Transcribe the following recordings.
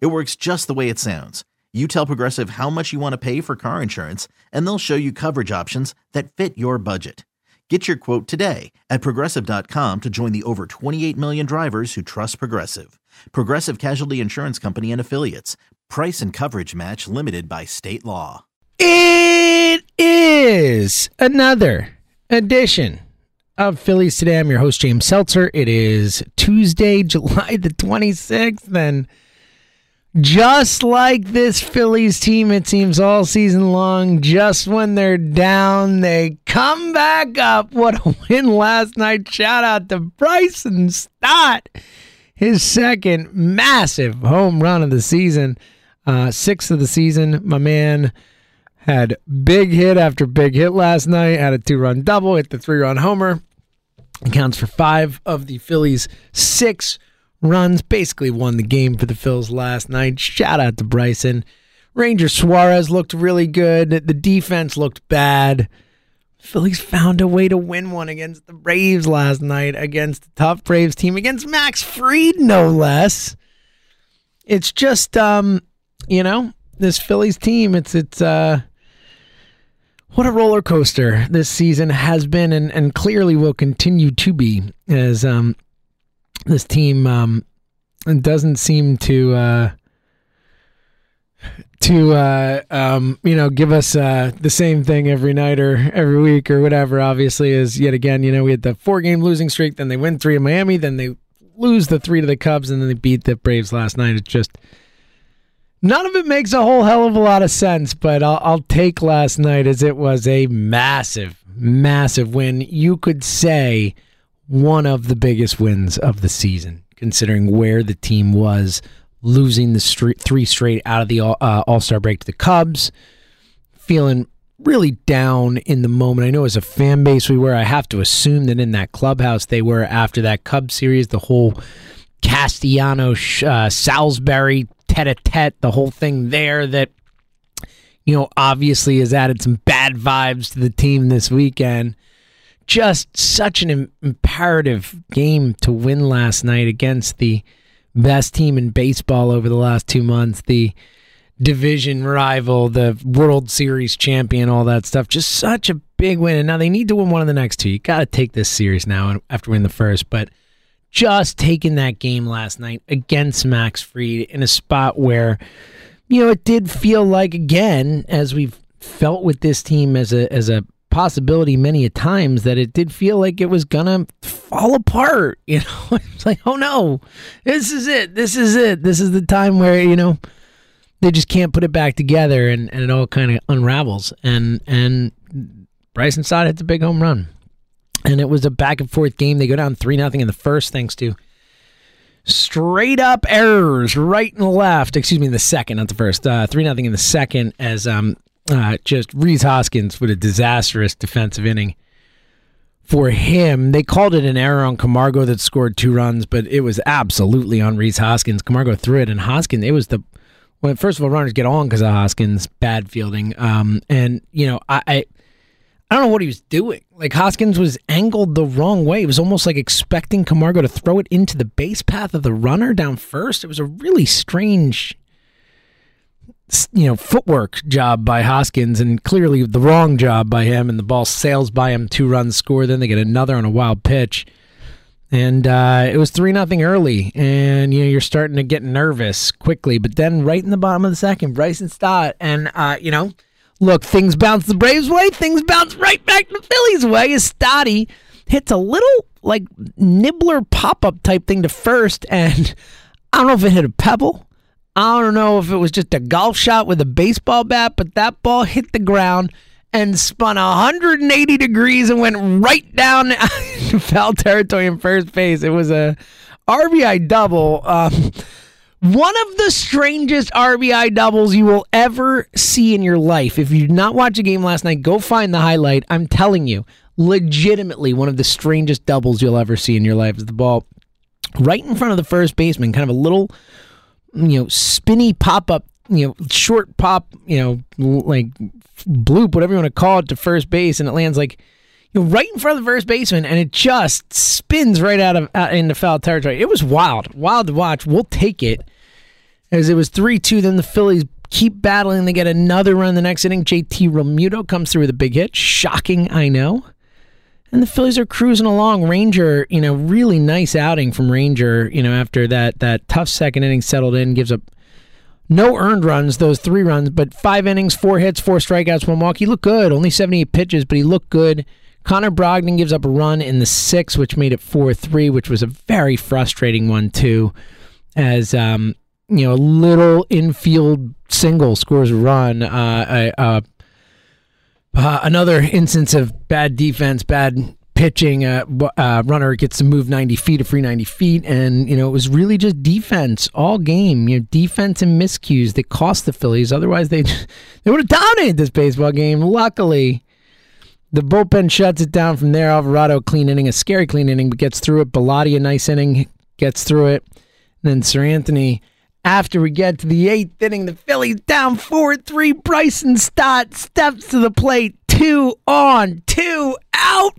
It works just the way it sounds. You tell Progressive how much you want to pay for car insurance, and they'll show you coverage options that fit your budget. Get your quote today at progressive.com to join the over 28 million drivers who trust Progressive. Progressive Casualty Insurance Company and Affiliates. Price and coverage match limited by state law. It is another edition of Phillies Today. I'm your host, James Seltzer. It is Tuesday, July the 26th, and just like this Phillies team, it seems all season long, just when they're down, they come back up. What a win last night. Shout out to Bryson Stott. His second massive home run of the season, uh, sixth of the season. My man had big hit after big hit last night, had a two run double, hit the three run homer. Accounts for five of the Phillies' six runs. Basically won the game for the Phils last night. Shout out to Bryson. Ranger Suarez looked really good. The defense looked bad. Phillies found a way to win one against the Braves last night, against the tough Braves team, against Max Fried, no less. It's just, um, you know, this Phillies team. It's it's uh, what a roller coaster this season has been, and and clearly will continue to be as um this team um, doesn't seem to uh, to uh, um, you know give us uh, the same thing every night or every week or whatever. Obviously, is yet again you know we had the four game losing streak, then they win three in Miami, then they lose the three to the Cubs, and then they beat the Braves last night. It's just none of it makes a whole hell of a lot of sense, but I'll, I'll take last night as it was a massive, massive win. You could say one of the biggest wins of the season, considering where the team was losing the street, three straight out of the uh, All Star break to the Cubs, feeling really down in the moment. I know as a fan base we were. I have to assume that in that clubhouse they were after that Cubs series, the whole Castellano uh, Salisbury tete a tete, the whole thing there that you know obviously has added some bad vibes to the team this weekend just such an imperative game to win last night against the best team in baseball over the last two months, the division rival, the World Series champion, all that stuff. Just such a big win. And now they need to win one of the next two. You got to take this series now after winning the first. But just taking that game last night against Max Fried in a spot where, you know, it did feel like, again, as we've felt with this team as a as a possibility many a times that it did feel like it was gonna fall apart. You know, it's like, oh no, this is it. This is it. This is the time where you know they just can't put it back together, and, and it all kind of unravels. And and Bryson Stott hits a big home run, and it was a back and forth game. They go down three nothing in the first, thanks to straight up errors right and left. Excuse me, in the second, not the first. Uh, three nothing in the second as um uh, just Rhys Hoskins with a disastrous defensive inning for him. They called it an error on Camargo that scored two runs, but it was absolutely on Rhys Hoskins. Camargo threw it, and Hoskins, it was the well, first of all, runners get on because of Hoskins' bad fielding. Um, and you know, I, I I don't know what he was doing. Like Hoskins was angled the wrong way. It was almost like expecting Camargo to throw it into the base path of the runner down first. It was a really strange you know, footwork job by Hoskins and clearly the wrong job by him. And the ball sails by him, two runs score. Then they get another on a wild pitch. And uh, it was 3 nothing early. And, you know, you're starting to get nervous quickly. But then right in the bottom of the second, Bryson Stott. And, uh, you know, look, things bounce the Braves' way. Things bounce right back the Phillies' way as Stotty hits a little, like, nibbler pop up type thing to first. And I don't know if it hit a pebble. I don't know if it was just a golf shot with a baseball bat, but that ball hit the ground and spun 180 degrees and went right down foul territory in first base. It was a RBI double. Um, One of the strangest RBI doubles you will ever see in your life. If you did not watch a game last night, go find the highlight. I'm telling you, legitimately one of the strangest doubles you'll ever see in your life is the ball right in front of the first baseman, kind of a little, you know, spinny pop up, you know, short pop, you know, like bloop, whatever you want to call it, to first base, and it lands like you know, right in front of the first baseman, and it just spins right out of out into foul territory. It was wild, wild to watch. We'll take it as it was 3 2. Then the Phillies keep battling. They get another run the next inning. JT Realmuto comes through with a big hit. Shocking, I know. And the Phillies are cruising along. Ranger, you know, really nice outing from Ranger, you know, after that that tough second inning settled in, gives up no earned runs, those three runs, but five innings, four hits, four strikeouts, one walk. He looked good. Only 78 pitches, but he looked good. Connor Brogdon gives up a run in the sixth, which made it 4 3, which was a very frustrating one, too, as um, you know, a little infield single scores a run. Uh, uh, uh, another instance of bad defense, bad pitching. Uh, uh, runner gets to move 90 feet, a free 90 feet, and you know it was really just defense all game. You know, defense and miscues that cost the Phillies. Otherwise, they they would have dominated this baseball game. Luckily. The bullpen shuts it down from there. Alvarado, clean inning, a scary clean inning, but gets through it. Bellatti, a nice inning, gets through it. And then Seranthony, after we get to the eighth inning, the Phillies down 4 3. Bryson Stott steps to the plate. Two on, two out.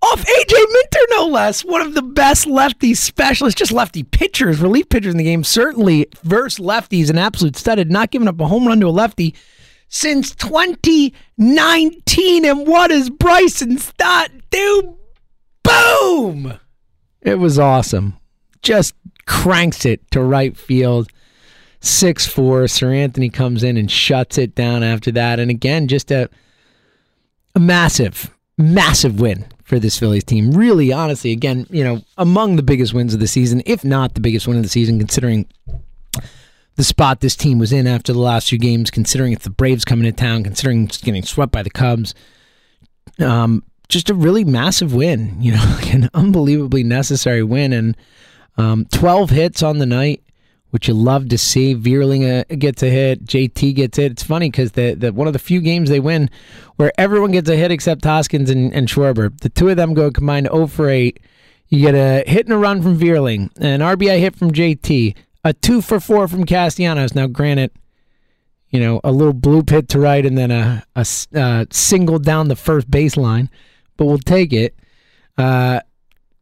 Off AJ Minter, no less. One of the best lefty specialists, just lefty pitchers, relief pitchers in the game. Certainly, verse lefties, an absolute stud. Had not given up a home run to a lefty since 2019. And what does Bryson Stott do? Boom! It was awesome. Just cranks it to right field. 6 4. Seranthony comes in and shuts it down after that. And again, just a, a massive, massive win for this Phillies team. Really, honestly, again, you know, among the biggest wins of the season, if not the biggest win of the season, considering the spot this team was in after the last few games, considering it's the Braves coming to town, considering getting swept by the Cubs. Um, just a really massive win, you know, like an unbelievably necessary win. And um, 12 hits on the night, which you love to see. Vierling uh, gets a hit, JT gets hit. It's funny because the, the one of the few games they win where everyone gets a hit except Hoskins and, and Schwarber. The two of them go combined 0 for 8. You get a hit and a run from Vierling, an RBI hit from JT, a 2 for 4 from Castellanos. Now, granted, you know, a little bloop hit to right and then a, a uh, single down the first baseline, but we'll take it. Uh,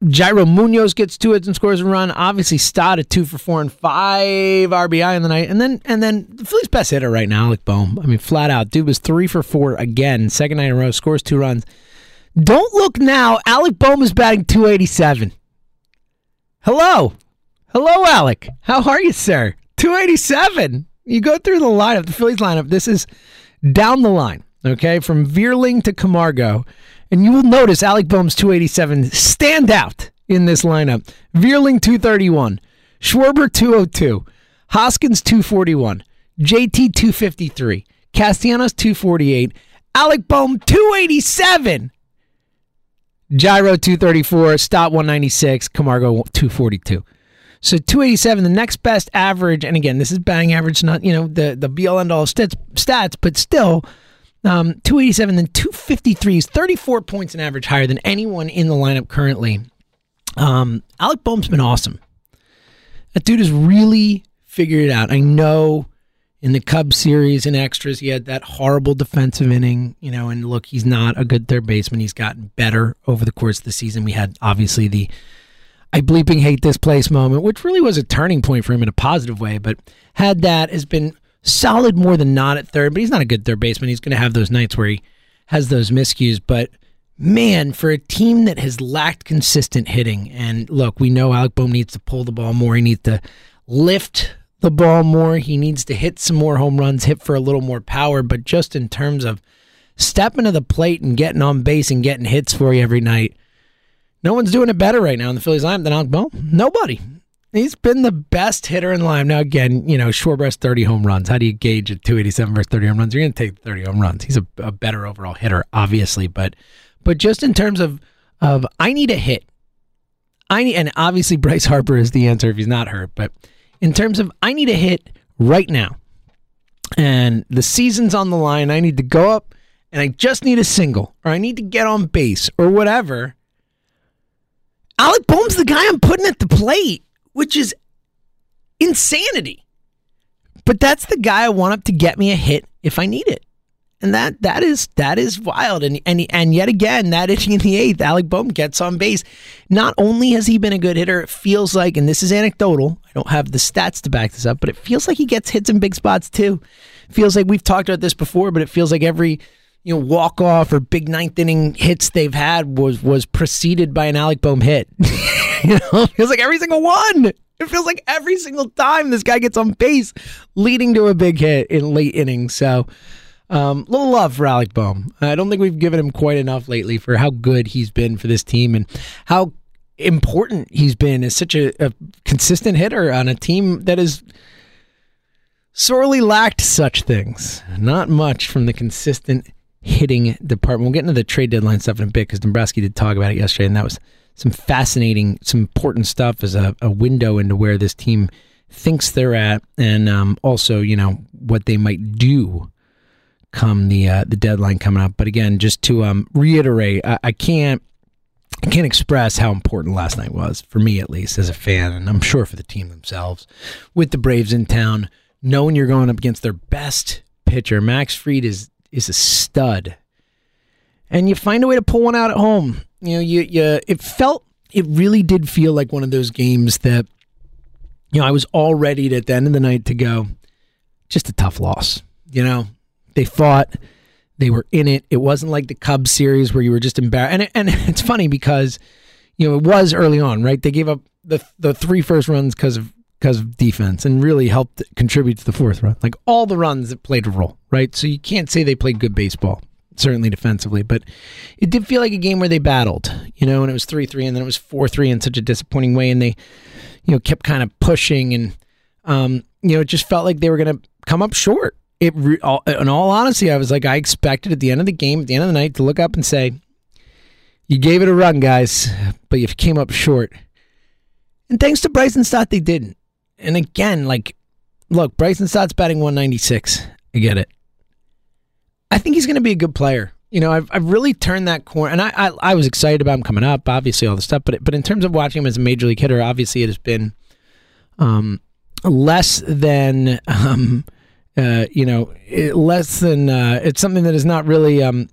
Jairo Munoz gets two hits and scores a run. Obviously, Stott at two for four and five RBI in the night, and then and then the Phillies' best hitter right now, Alec Bohm. I mean, flat out, dude was three for four again, second night in a row, scores two runs. Don't look now. Alec Bohm is batting two eighty seven. Hello, hello, Alec. How are you, sir? Two eighty seven. You go through the lineup, the Phillies lineup. This is down the line, okay, from Vierling to Camargo. And you will notice Alec Bohm's 287 stand out in this lineup. Vierling 231, Schwarber 202, Hoskins 241, JT 253, Castellanos 248, Alec Bohm 287, Gyro 234, Stott 196, Camargo 242. So 287, the next best average, and again, this is batting average, not you know the the be all end all stats, stats, but still um, 287, then 253 is 34 points in average higher than anyone in the lineup currently. Um, Alec Bohm's been awesome. That dude has really figured it out. I know in the Cubs series and extras, he had that horrible defensive inning, you know, and look, he's not a good third baseman. He's gotten better over the course of the season. We had obviously the I bleeping hate this place moment, which really was a turning point for him in a positive way, but had that has been solid more than not at third, but he's not a good third baseman. He's going to have those nights where he has those miscues. But man, for a team that has lacked consistent hitting, and look, we know Alec Bohm needs to pull the ball more. He needs to lift the ball more. He needs to hit some more home runs, hit for a little more power. But just in terms of stepping to the plate and getting on base and getting hits for you every night, no one's doing it better right now in the Phillies lineup than Alec Bohm. Nobody. He's been the best hitter in line. Now, again, you know, Schwarber's 30 home runs. How do you gauge at 287 versus 30 home runs? You're going to take 30 home runs. He's a, a, better overall hitter, obviously, but but just in terms of of I need a hit. I need, and obviously Bryce Harper is the answer if he's not hurt, but in terms of I need a hit right now. And the season's on the line. I need to go up and I just need a single or I need to get on base or whatever. Alec Bohm's the guy I'm putting at the plate, which is insanity. But that's the guy I want up to get me a hit if I need it. And that that is that is wild. And and and yet again, that inning in the eighth, Alec Bohm gets on base. Not only has he been a good hitter, it feels like, and this is anecdotal, I don't have the stats to back this up, but it feels like he gets hits in big spots too. feels like we've talked about this before, but it feels like every you know walk off or big ninth inning hits they've had was was preceded by an Alec Bohm hit. you know, it feels like every single one. It feels like every single time this guy gets on base, leading to a big hit in late innings. So, um, little love for Alec Bohm. I don't think we've given him quite enough lately for how good he's been for this team and how important he's been as such a, a consistent hitter on a team that has sorely lacked such things. Not much from the consistent hitting department. We'll get into the trade deadline stuff in a bit because Dombrowski did talk about it yesterday, and that was some fascinating, some important stuff as a, a window into where this team thinks they're at, and um, also you know what they might do come the uh, the deadline coming up. But again, just to um, reiterate, I, I can't I can't express how important last night was for me, at least as a fan, and I'm sure for the team themselves. With the Braves in town, knowing you're going up against their best pitcher, Max Fried is is a stud, and you find a way to pull one out at home. You know, you you it felt it really did feel like one of those games that you know I was all ready at the end of the night to go, just a tough loss. You know, they fought. They were in it. It wasn't like the Cubs series where you were just embarrassed. And and it's funny because you know it was early on, right? They gave up the the three first runs because of because of defense and really helped contribute to the fourth run. Like all the runs that played a role, right? So you can't say they played good baseball, certainly defensively, but it did feel like a game where they battled, you know, and it was 3 3 and then it was 4 3 in such a disappointing way. And they, you know, kept kind of pushing and, um, you know, it just felt like they were going to come up short it re- all, in all honesty, I was like, I expected at the end of the game, at the end of the night, to look up and say, "You gave it a run, guys, but you came up short." And thanks to Bryson Stott, they didn't. And again, like, look, Bryson Stott's batting 196. I get it. I think he's going to be a good player. You know, I've, I've really turned that corner, and I, I, I was excited about him coming up. Obviously, all the stuff, but but in terms of watching him as a major league hitter, obviously it has been um, less than um, uh, you know, less than uh, it's something that has not really um,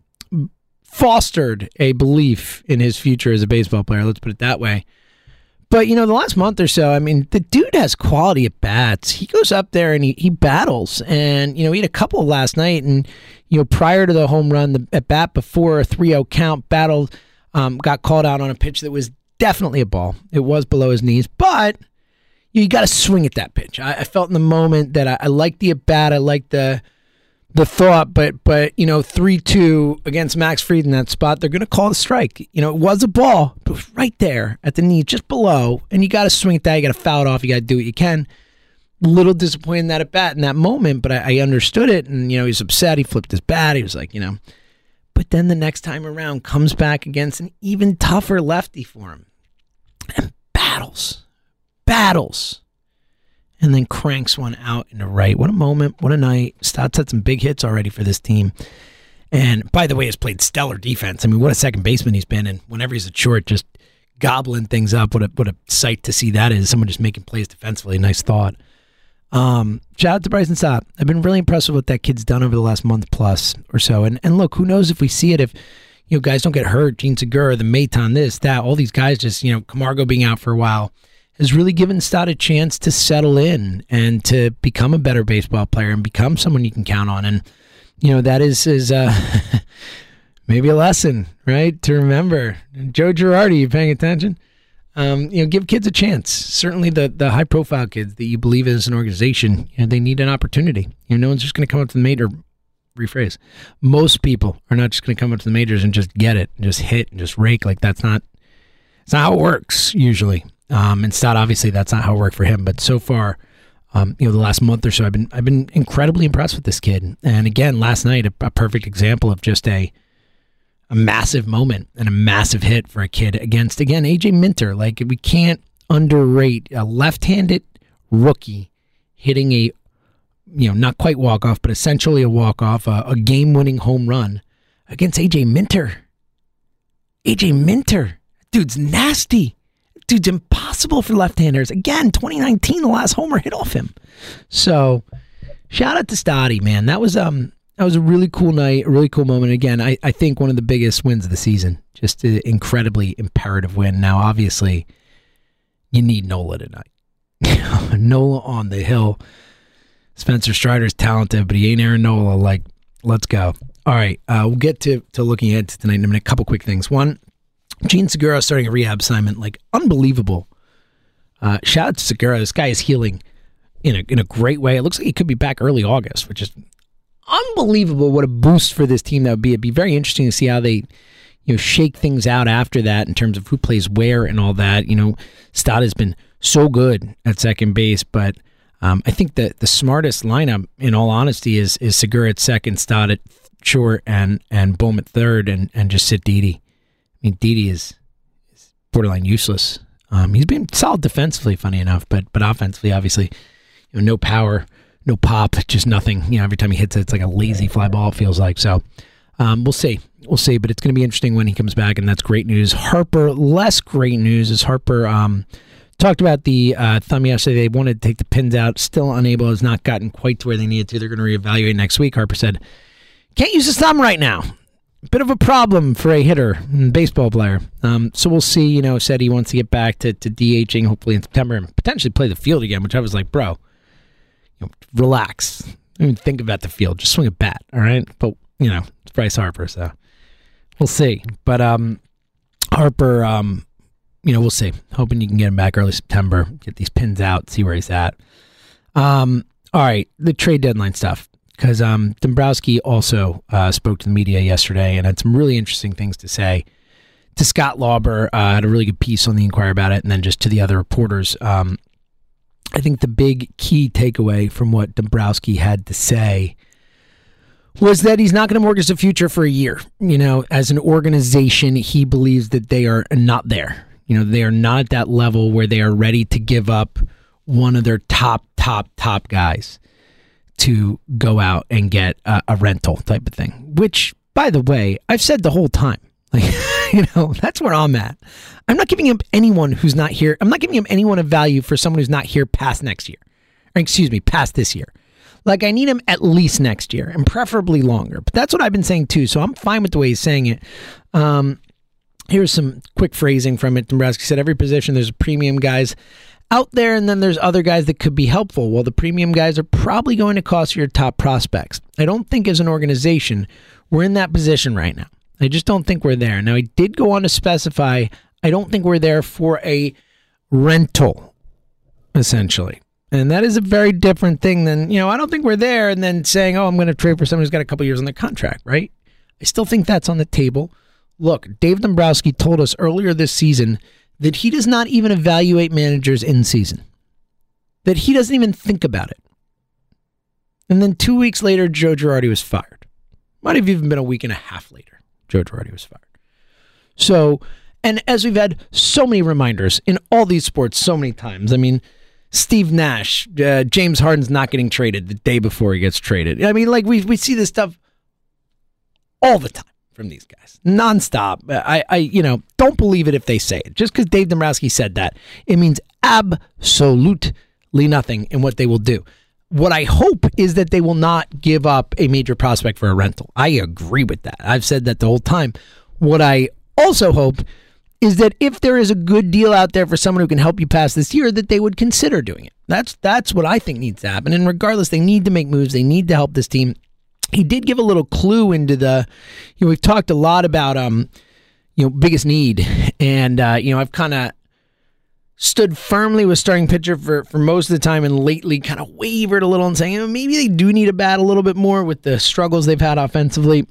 fostered a belief in his future as a baseball player. Let's put it that way. But you know, the last month or so, I mean, the dude has quality at bats. He goes up there and he, he battles, and you know, he had a couple last night, and you know, prior to the home run, the at bat before a 3-0 count, battled, um, got called out on a pitch that was definitely a ball. It was below his knees, but you got to swing at that pitch. I, I, felt in the moment that I, I liked the at bat. I liked the the thought, but but you know, three two against Max Fried in that spot, they're going to call the strike. You know, it was a ball, but it was right there at the knee, just below, and you got to swing at that. You got to foul it off. You got to do what you can. Little disappointed in that at bat in that moment, but I, I understood it, and you know, he's upset. He flipped his bat. He was like, you know, but then the next time around, comes back against an even tougher lefty for him, and battles battles and then cranks one out into right. What a moment. What a night. Stott's had some big hits already for this team. And by the way, has played stellar defense. I mean, what a second baseman he's been. And whenever he's at short, just gobbling things up. What a, what a sight to see that is. Someone just making plays defensively. Nice thought. Um, shout out to Bryson Stott. I've been really impressed with what that kid's done over the last month plus or so. And and look, who knows if we see it if you know guys don't get hurt, Jean Segura, the Maton, this, that, all these guys just, you know, Camargo being out for a while has really given Stott a chance to settle in and to become a better baseball player and become someone you can count on. And you know that is is uh, maybe a lesson, right? To remember. Joe Girardi, you paying attention? Um, you know, give kids a chance. Certainly, the the high profile kids that you believe in as an organization, you know, they need an opportunity. You know, no one's just going to come up to the major. Rephrase: Most people are not just going to come up to the majors and just get it, and just hit, and just rake. Like that's not. It's not how it works usually. Um, and Stott, obviously, that's not how it worked for him. But so far, um, you know, the last month or so, I've been I've been incredibly impressed with this kid. And again, last night, a, a perfect example of just a a massive moment and a massive hit for a kid against again AJ Minter. Like we can't underrate a left-handed rookie hitting a, you know, not quite walk off, but essentially a walk off, a, a game winning home run against AJ Minter. AJ Minter, dude's nasty. Dude's impossible for left-handers. Again, 2019, the last homer hit off him. So, shout out to Stotty, man. That was um that was a really cool night, a really cool moment. Again, I, I think one of the biggest wins of the season. Just an incredibly imperative win. Now, obviously, you need Nola tonight. Nola on the hill. Spencer Strider's talented, but he ain't Aaron Nola. Like, let's go. All right, uh, we'll get to, to looking ahead to tonight in a minute. A couple quick things. One, Jean Segura starting a rehab assignment, like unbelievable. Uh, shout out to Segura. This guy is healing in a in a great way. It looks like he could be back early August, which is unbelievable. What a boost for this team that would be. It'd be very interesting to see how they you know shake things out after that in terms of who plays where and all that. You know, Stott has been so good at second base, but um, I think that the smartest lineup, in all honesty, is is Segura at second, Stott at short, and and Bohm at third, and and just sit Didi. I mean, Didi is, is borderline useless. Um, he's been solid defensively, funny enough, but but offensively, obviously, you know, no power, no pop, just nothing. You know, every time he hits it, it's like a lazy fly ball. It feels like so. Um, we'll see, we'll see, but it's going to be interesting when he comes back, and that's great news. Harper, less great news is Harper. Um, talked about the uh, thumb yesterday. They wanted to take the pins out, still unable, has not gotten quite to where they needed to. They're going to reevaluate next week. Harper said, "Can't use his thumb right now." Bit of a problem for a hitter, and baseball player. Um, so we'll see. You know, said he wants to get back to, to DHing hopefully in September and potentially play the field again. Which I was like, bro, you know, relax. I mean, think about the field. Just swing a bat, all right. But you know, it's Bryce Harper, so we'll see. But um, Harper, um, you know, we'll see. Hoping you can get him back early September. Get these pins out, see where he's at. Um, all right, the trade deadline stuff because um, Dombrowski also uh, spoke to the media yesterday and had some really interesting things to say. To Scott Lauber, uh, had a really good piece on the Inquirer about it, and then just to the other reporters. Um, I think the big key takeaway from what Dombrowski had to say was that he's not going to mortgage the future for a year. You know, as an organization, he believes that they are not there. You know, they are not at that level where they are ready to give up one of their top, top, top guys to go out and get a, a rental type of thing. Which, by the way, I've said the whole time. Like, you know, that's where I'm at. I'm not giving up anyone who's not here. I'm not giving up anyone of value for someone who's not here past next year. Or excuse me, past this year. Like I need him at least next year and preferably longer. But that's what I've been saying too. So I'm fine with the way he's saying it. Um, here's some quick phrasing from it. Dombrowski said every position there's a premium guys out there, and then there's other guys that could be helpful. Well, the premium guys are probably going to cost your top prospects. I don't think as an organization we're in that position right now. I just don't think we're there. Now, I did go on to specify I don't think we're there for a rental, essentially. And that is a very different thing than, you know, I don't think we're there and then saying, oh, I'm going to trade for someone who's got a couple years on their contract, right? I still think that's on the table. Look, Dave Dombrowski told us earlier this season that he does not even evaluate managers in season, that he doesn't even think about it. And then two weeks later, Joe Girardi was fired. Might have even been a week and a half later, Joe Girardi was fired. So, and as we've had so many reminders in all these sports so many times, I mean, Steve Nash, uh, James Harden's not getting traded the day before he gets traded. I mean, like we we see this stuff all the time from these guys nonstop. I, I, you know, don't believe it if they say it. Just because Dave Dombrowski said that, it means absolutely nothing in what they will do. What I hope is that they will not give up a major prospect for a rental. I agree with that. I've said that the whole time. What I also hope is that if there is a good deal out there for someone who can help you pass this year, that they would consider doing it. That's that's what I think needs to happen. And regardless, they need to make moves. They need to help this team he did give a little clue into the you know we've talked a lot about um you know biggest need. And uh you know I've kind of stood firmly with starting pitcher for for most of the time and lately kind of wavered a little and saying you know, maybe they do need a bat a little bit more with the struggles they've had offensively.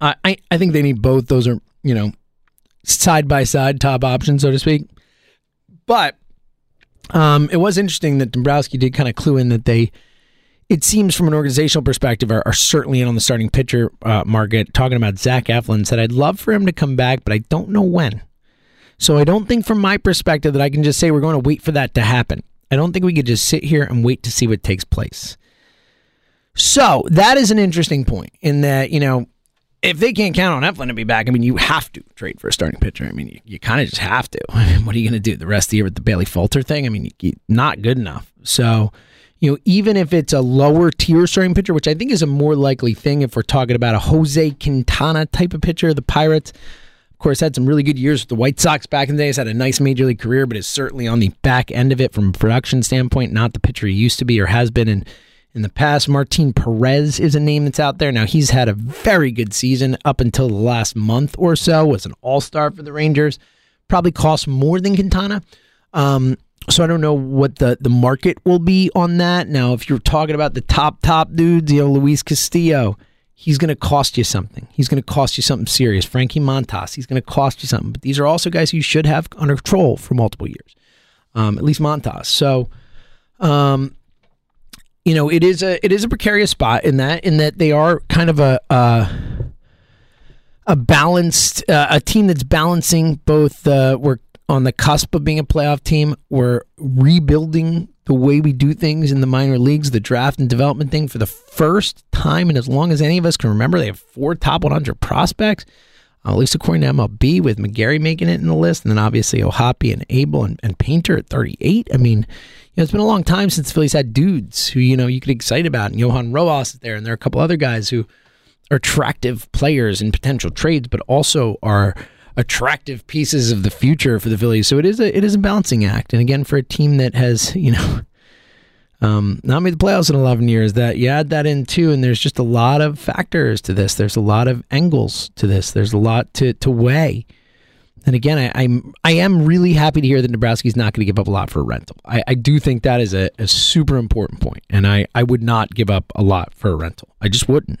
I I, I think they need both. Those are you know side by side top options so to speak. But um it was interesting that Dombrowski did kind of clue in that they it seems from an organizational perspective are, are certainly in on the starting pitcher uh, market. Talking about Zach Eflin said, I'd love for him to come back, but I don't know when. So I don't think from my perspective that I can just say we're going to wait for that to happen. I don't think we could just sit here and wait to see what takes place. So that is an interesting point in that, you know, if they can't count on Eflin to be back, I mean, you have to trade for a starting pitcher. I mean, you, you kind of just have to. I mean, what are you going to do the rest of the year with the Bailey Falter thing? I mean, you, not good enough. So, you know, even if it's a lower tier starting pitcher, which I think is a more likely thing if we're talking about a Jose Quintana type of pitcher, the Pirates, of course, had some really good years with the White Sox back in the days, had a nice major league career, but is certainly on the back end of it from a production standpoint, not the pitcher he used to be or has been in in the past. Martin Perez is a name that's out there. Now, he's had a very good season up until the last month or so, was an all star for the Rangers. Probably cost more than Quintana. Um, so I don't know what the, the market will be on that. Now, if you're talking about the top, top dudes, you know, Luis Castillo, he's going to cost you something. He's going to cost you something serious. Frankie Montas, he's going to cost you something. But these are also guys you should have under control for multiple years, um, at least Montas. So, um, you know, it is a it is a precarious spot in that in that they are kind of a a balanced uh, a team that's balancing both. Uh, we're on the cusp of being a playoff team. We're rebuilding the way we do things in the minor leagues, the draft and development thing for the first time, and as long as any of us can remember, they have four top 100 prospects. Uh, at least according to MLB, with McGarry making it in the list, and then obviously O'Hoppe and Abel and, and Painter at 38. I mean, you know, it's been a long time since Phillies had dudes who, you know, you could get excited about. And Johan Rojas is there, and there are a couple other guys who are attractive players in potential trades, but also are attractive pieces of the future for the Phillies. So it is a it is a balancing act. And again, for a team that has, you know, um, not made the playoffs in 11 years, that you add that in too, and there's just a lot of factors to this. There's a lot of angles to this. There's a lot to to weigh. And again, I, I'm I am really happy to hear that Dombrowski's not going to give up a lot for a rental. I, I do think that is a, a super important point, and I, I would not give up a lot for a rental. I just wouldn't.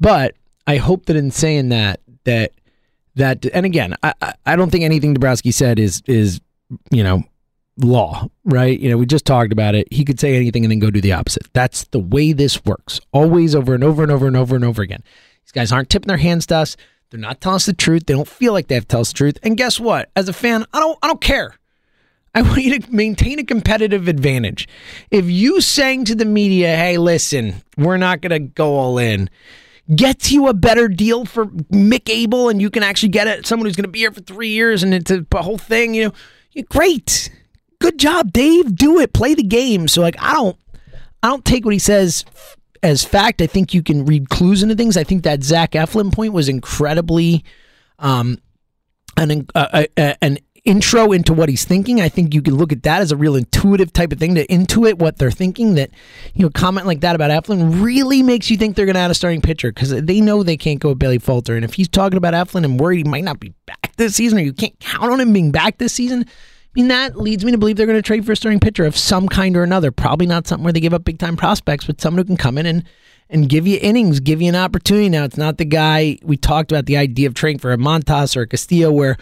But I hope that in saying that that that and again, I I don't think anything Dombrowski said is is you know law, right? You know, we just talked about it. He could say anything and then go do the opposite. That's the way this works. Always over and over and over and over and over again. These guys aren't tipping their hands to us. They're not telling us the truth. They don't feel like they have to tell us the truth. And guess what? As a fan, I don't I don't care. I want you to maintain a competitive advantage. If you saying to the media, "Hey, listen, we're not going to go all in," gets you a better deal for Mick Abel, and you can actually get it someone who's going to be here for three years, and it's a, whole thing. You know, great, good job, Dave. Do it. Play the game. So like, I don't, I don't take what he says as fact. I think you can read clues into things. I think that Zach Eflin point was incredibly um, an uh, an intro into what he's thinking. I think you can look at that as a real intuitive type of thing to intuit what they're thinking. That you know, comment like that about Eflin really makes you think they're going to add a starting pitcher because they know they can't go with Bailey Falter. And if he's talking about Eflin and worried he might not be back this season, or you can't count on him being back this season. I mean, that leads me to believe they're going to trade for a starting pitcher of some kind or another. Probably not something where they give up big time prospects, but someone who can come in and and give you innings, give you an opportunity. Now, it's not the guy we talked about the idea of trading for a Montas or a Castillo, where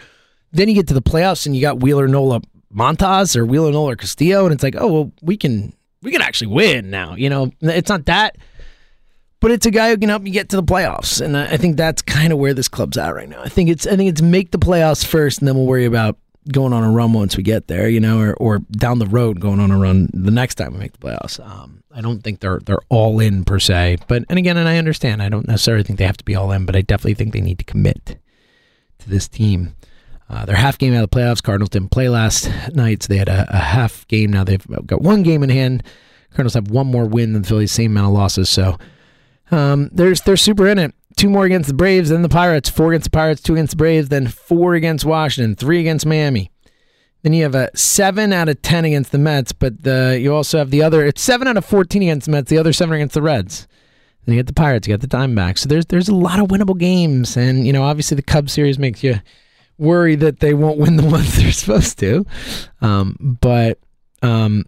then you get to the playoffs and you got Wheeler Nola Montas or Wheeler Nola Castillo, and it's like, oh well, we can we can actually win now. You know, it's not that, but it's a guy who can help you get to the playoffs, and I think that's kind of where this club's at right now. I think it's I think it's make the playoffs first, and then we'll worry about going on a run once we get there, you know, or, or down the road going on a run the next time we make the playoffs. Um, I don't think they're they're all in per se, but and again, and I understand. I don't necessarily think they have to be all in, but I definitely think they need to commit to this team. Uh, they're half game out of the playoffs. Cardinals didn't play last night, so they had a, a, half game. Now they've got one game in hand. Cardinals have one more win than the Phillies, same amount of losses. So um, they're they're super in it two more against the Braves, then the Pirates, four against the Pirates, two against the Braves, then four against Washington, three against Miami. Then you have a seven out of ten against the Mets, but the, you also have the other. It's seven out of fourteen against the Mets. The other seven against the Reds. Then you get the Pirates, you get the Diamondbacks. So there's there's a lot of winnable games, and you know obviously the Cubs series makes you worry that they won't win the ones they're supposed to. Um, but um,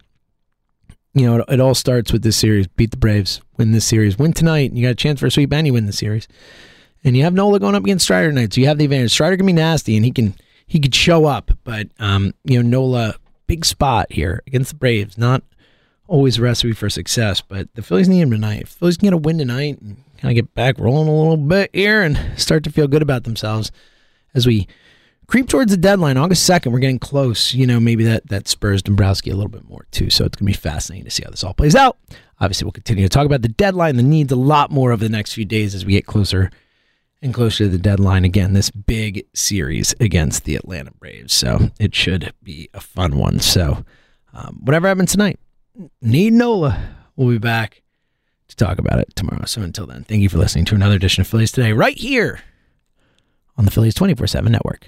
you know, it, it, all starts with this series. Beat the Braves, win this series, win tonight. You got a chance for a sweep, and you win the series. And you have Nola going up against Strider tonight, so you have the advantage. Strider can be nasty, and he can he could show up, but um, you know, Nola big spot here against the Braves. Not always a recipe for success, but the Phillies need him tonight. If the Phillies can get a win tonight and kind of get back rolling a little bit here and start to feel good about themselves as we creep towards the deadline, August 2nd. We're getting close. You know, maybe that, that spurs Dombrowski a little bit more, too. So it's going to be fascinating to see how this all plays out. Obviously, we'll continue to talk about the deadline, the needs a lot more over the next few days as we get closer and closer to the deadline. Again, this big series against the Atlanta Braves. So it should be a fun one. So, um, whatever happens tonight, need Nola. We'll be back to talk about it tomorrow. So until then, thank you for listening to another edition of Phillies Today right here on the Phillies 24 7 network.